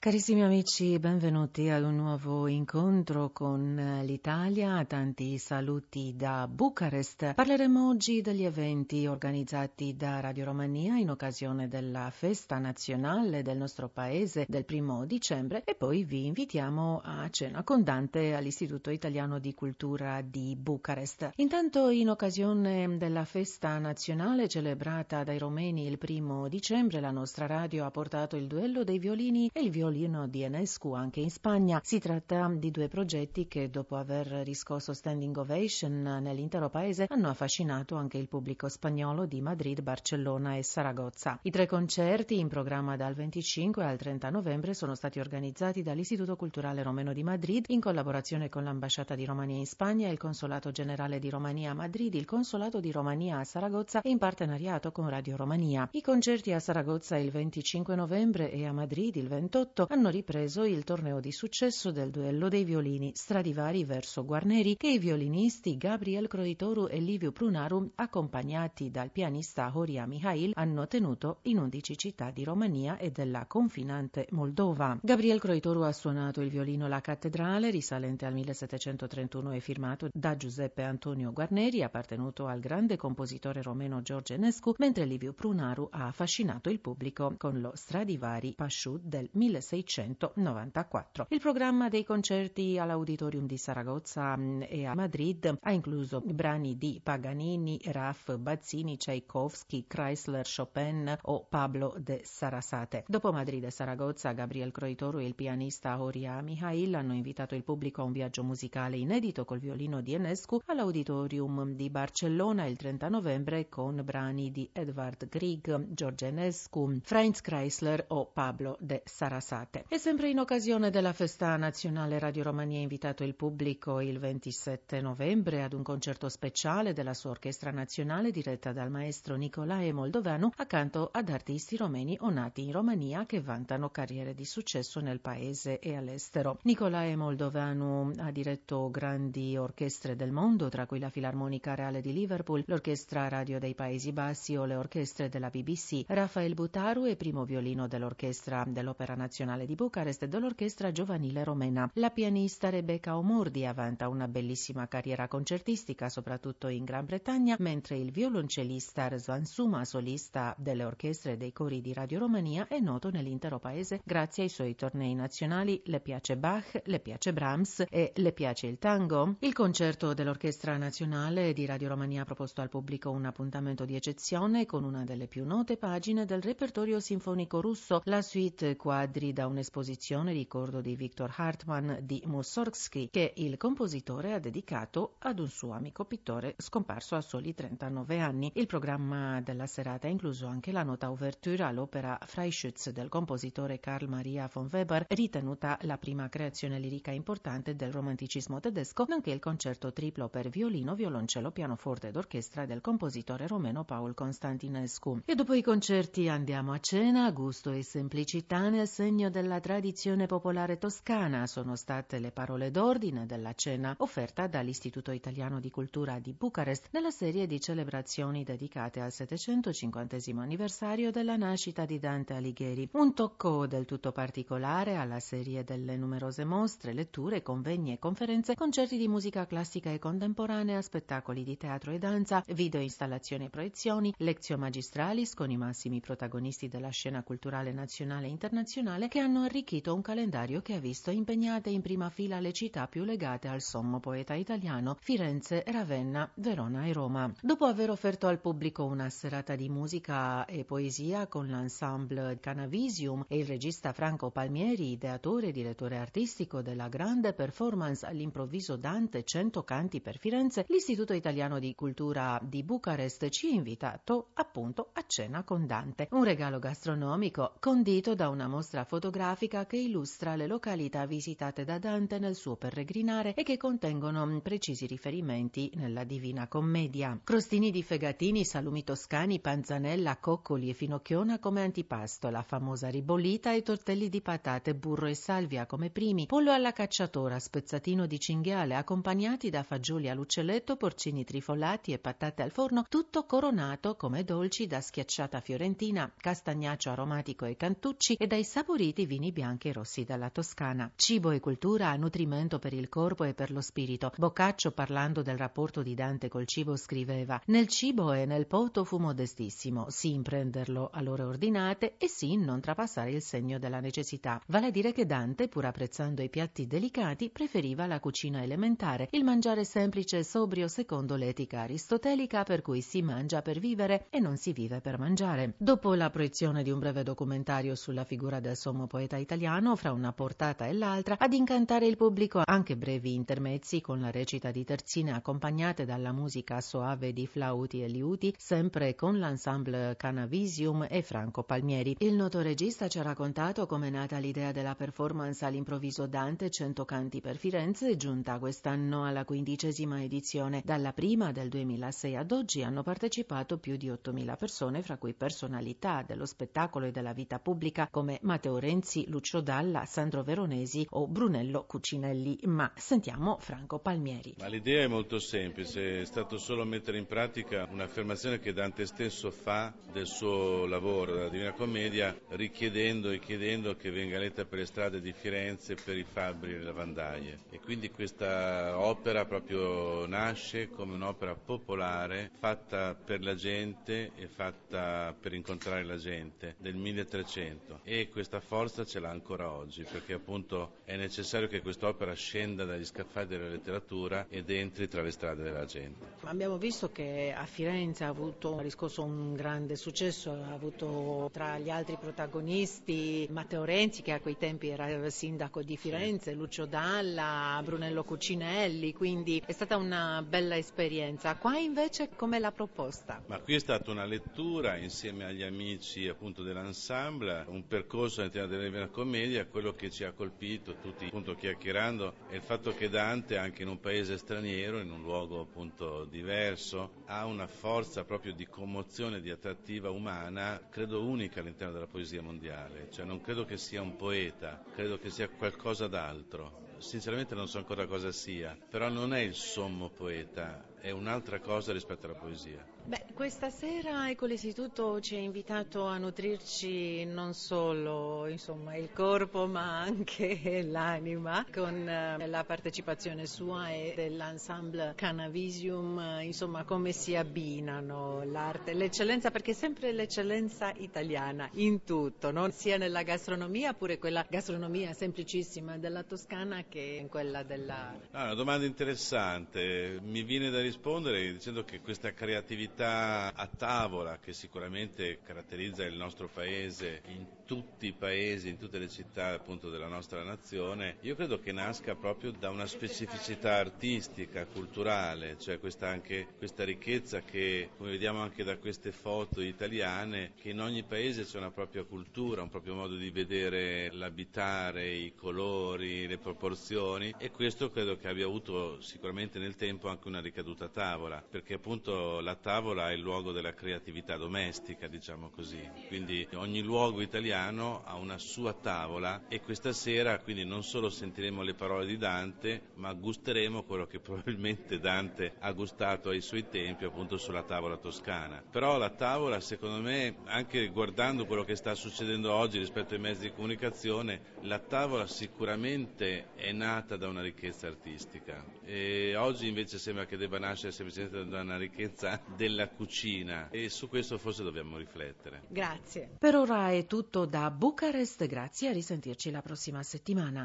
Carissimi amici, benvenuti ad un nuovo incontro con l'Italia. Tanti saluti da Bucarest. Parleremo oggi degli eventi organizzati da Radio Romania in occasione della festa nazionale del nostro paese del primo dicembre e poi vi invitiamo a cena con Dante all'Istituto Italiano di Cultura di Bucarest. Intanto in occasione della festa nazionale celebrata dai romeni il primo dicembre la nostra radio ha portato il duello dei violini e il violino violino di Enescu anche in Spagna. Si tratta di due progetti che dopo aver riscosso standing ovation nell'intero paese hanno affascinato anche il pubblico spagnolo di Madrid, Barcellona e Saragozza. I tre concerti in programma dal 25 al 30 novembre sono stati organizzati dall'Istituto Culturale Romeno di Madrid in collaborazione con l'Ambasciata di Romania in Spagna, il Consolato Generale di Romania a Madrid, il Consolato di Romania a Saragozza e in partenariato con Radio Romania. I concerti a Saragozza il 25 novembre e a Madrid il 28 2018 hanno ripreso il torneo di successo del duello dei violini Stradivari verso Guarneri che i violinisti Gabriel Croitoru e Livio Prunaru, accompagnati dal pianista Horia Mihail, hanno tenuto in 11 città di Romania e della confinante Moldova. Gabriel Croitoru ha suonato il violino La Cattedrale, risalente al 1731 e firmato da Giuseppe Antonio Guarneri, appartenuto al grande compositore romeno George Enescu, mentre Livio Prunaru ha affascinato il pubblico con lo Stradivari Pasciut del 1731. 1694. Il programma dei concerti all'Auditorium di Saragozza mm, e a Madrid ha incluso brani di Paganini, Raff, Bazzini, Tchaikovsky, Chrysler, Chopin o Pablo de Sarasate. Dopo Madrid e Saragozza, Gabriel Croitoro e il pianista Horia Mihail hanno invitato il pubblico a un viaggio musicale inedito col violino di Enescu all'Auditorium di Barcellona il 30 novembre con brani di Edvard Grieg, George Enescu, Franz Chrysler o Pablo de Sarasate passate. E sempre in occasione della festa nazionale Radio Romania ha invitato il pubblico il 27 novembre ad un concerto speciale della sua orchestra nazionale diretta dal maestro Nicolae Moldovano accanto ad artisti romeni o nati in Romania che vantano carriere di successo nel paese e all'estero. Nicolae Moldovano ha diretto grandi orchestre del mondo, tra cui la Filarmonica Reale di Liverpool, l'Orchestra Radio dei Paesi Bassi o le orchestre della BBC. Rafael Butaru è primo violino dell'Orchestra dell'Opera Nazionale Nazionale di Bucarest dell'Orchestra Giovanile Romena. La pianista Rebecca Omordi vanta una bellissima carriera concertistica, soprattutto in Gran Bretagna, mentre il violoncellista Răzvan Suma, solista delle orchestre e dei cori di Radio Romania, è noto nell'intero paese grazie ai suoi tornei nazionali Le piace Bach, Le piace Brahms e Le piace il tango. Il concerto dell'Orchestra Nazionale di Radio Romania ha proposto al pubblico un appuntamento di eccezione con una delle più note pagine del repertorio sinfonico russo, la suite quadri da un'esposizione ricordo di Viktor Hartmann di Mussorgsky che il compositore ha dedicato ad un suo amico pittore scomparso a soli 39 anni. Il programma della serata ha incluso anche la nota ouverture all'opera Freischütz del compositore Karl Maria von Weber, ritenuta la prima creazione lirica importante del romanticismo tedesco, nonché il concerto triplo per violino, violoncello, pianoforte ed orchestra del compositore romeno Paul Constantinescu. E dopo i concerti andiamo a cena, gusto e semplicità nel segno segno della tradizione popolare toscana sono state le parole d'ordine della cena offerta dall'Istituto Italiano di Cultura di Bucarest nella serie di celebrazioni dedicate al 750 anniversario della nascita di Dante Alighieri. Un tocco del tutto particolare alla serie delle numerose mostre, letture, convegni e conferenze, concerti di musica classica e contemporanea, spettacoli di teatro e danza, video installazioni e proiezioni, lezioni magistralis con i massimi protagonisti della scena culturale nazionale e internazionale che che hanno arricchito un calendario che ha visto impegnate in prima fila le città più legate al sommo poeta italiano, Firenze, Ravenna, Verona e Roma. Dopo aver offerto al pubblico una serata di musica e poesia con l'ensemble Canavisium e il regista Franco Palmieri, ideatore e direttore artistico della grande performance all'improvviso Dante 100 canti per Firenze, l'Istituto Italiano di Cultura di Bucarest ci ha invitato appunto a cena con Dante, un regalo gastronomico condito da una mostra fotografica fotografica che illustra le località visitate da Dante nel suo peregrinare e che contengono precisi riferimenti nella Divina Commedia. Crostini di fegatini, salumi toscani, panzanella, coccoli e finocchiona come antipasto, la famosa ribollita e tortelli di patate, burro e salvia come primi, pollo alla cacciatora, spezzatino di cinghiale accompagnati da fagioli all'uccelletto, porcini trifolati e patate al forno, tutto coronato come dolci da schiacciata fiorentina, castagnaccio aromatico e cantucci e dai sapori preferiti vini bianchi e rossi dalla Toscana. Cibo e cultura, nutrimento per il corpo e per lo spirito. Boccaccio, parlando del rapporto di Dante col cibo, scriveva: Nel cibo e nel poto fu modestissimo, sì in prenderlo a ore ordinate e sì in non trapassare il segno della necessità. Vale a dire che Dante, pur apprezzando i piatti delicati, preferiva la cucina elementare, il mangiare semplice e sobrio secondo l'etica aristotelica per cui si mangia per vivere e non si vive per mangiare. Dopo la proiezione di un breve documentario sulla figura del sommo poeta italiano, fra una portata e l'altra, ad incantare il pubblico anche brevi intermezzi con la recita di terzine accompagnate dalla musica soave di flauti e liuti, sempre con l'ensemble Canavisium e Franco Palmieri. Il noto regista ci ha raccontato come è nata l'idea della performance all'improvviso Dante Cento canti per Firenze, giunta quest'anno alla quindicesima edizione. Dalla prima del 2006 ad oggi hanno partecipato più di 8.000 persone, fra cui personalità dello spettacolo e della vita pubblica come Matteo Renzi, Lucio Dalla, Sandro Veronesi o Brunello Cucinelli. Ma sentiamo Franco Palmieri. Ma l'idea è molto semplice, è stato solo mettere in pratica un'affermazione che Dante stesso fa del suo lavoro, della Divina Commedia, richiedendo e chiedendo che venga letta per le strade di Firenze, per i fabbri e le lavandaie. E quindi questa opera proprio nasce come un'opera popolare fatta per la gente e fatta per incontrare la gente del 1300 e questa forza ce l'ha ancora oggi perché appunto è necessario che quest'opera scenda dagli scaffali della letteratura ed entri tra le strade della gente. Abbiamo visto che a Firenze ha avuto riscosso un grande successo, ha avuto tra gli altri protagonisti Matteo Renzi che a quei tempi era il sindaco di Firenze, Lucio Dalla, Brunello Cucinelli, quindi è stata una bella esperienza. Qua invece com'è la proposta? Ma qui è stata una lettura insieme agli amici appunto dell'ensemble, un percorso all'interno della Divina Commedia, quello che ci ha colpito tutti appunto chiacchierando è il fatto che Dante anche in un paese straniero, in un luogo appunto diverso, ha una forza proprio di commozione, di attrattiva umana, credo unica all'interno della poesia mondiale, cioè non credo che sia un poeta, credo che sia qualcosa d'altro. Sinceramente non so ancora cosa sia, però non è il sommo poeta, è un'altra cosa rispetto alla poesia. Beh, questa sera ecco, l'Istituto ci ha invitato a nutrirci non solo insomma, il corpo ma anche l'anima con eh, la partecipazione sua e dell'ensemble Canavisium, insomma come si abbinano l'arte l'eccellenza, perché è sempre l'eccellenza italiana in tutto, no? sia nella gastronomia pure quella gastronomia semplicissima della Toscana che in quella della... Ah, una domanda interessante, mi viene da rispondere dicendo che questa creatività a tavola che sicuramente caratterizza il nostro paese in tutti i paesi, in tutte le città appunto della nostra nazione, io credo che nasca proprio da una specificità artistica, culturale, cioè questa, anche, questa ricchezza che, come vediamo anche da queste foto italiane, che in ogni paese c'è una propria cultura, un proprio modo di vedere l'abitare, i colori, le proporzioni e questo credo che abbia avuto sicuramente nel tempo anche una ricaduta a tavola, perché appunto la tavola è il luogo della creatività domestica, diciamo così, quindi ogni luogo italiano ha una sua tavola e questa sera quindi non solo sentiremo le parole di Dante, ma gusteremo quello che probabilmente Dante ha gustato ai suoi tempi appunto sulla tavola toscana. Però la tavola secondo me, anche guardando quello che sta succedendo oggi rispetto ai mezzi di comunicazione, la tavola sicuramente è nata da una ricchezza artistica e oggi invece sembra che debba nascere semplicemente da una ricchezza della cucina e su questo forse dobbiamo riflettere. Grazie. Per ora è tutto da Bucarest, grazie a risentirci la prossima settimana.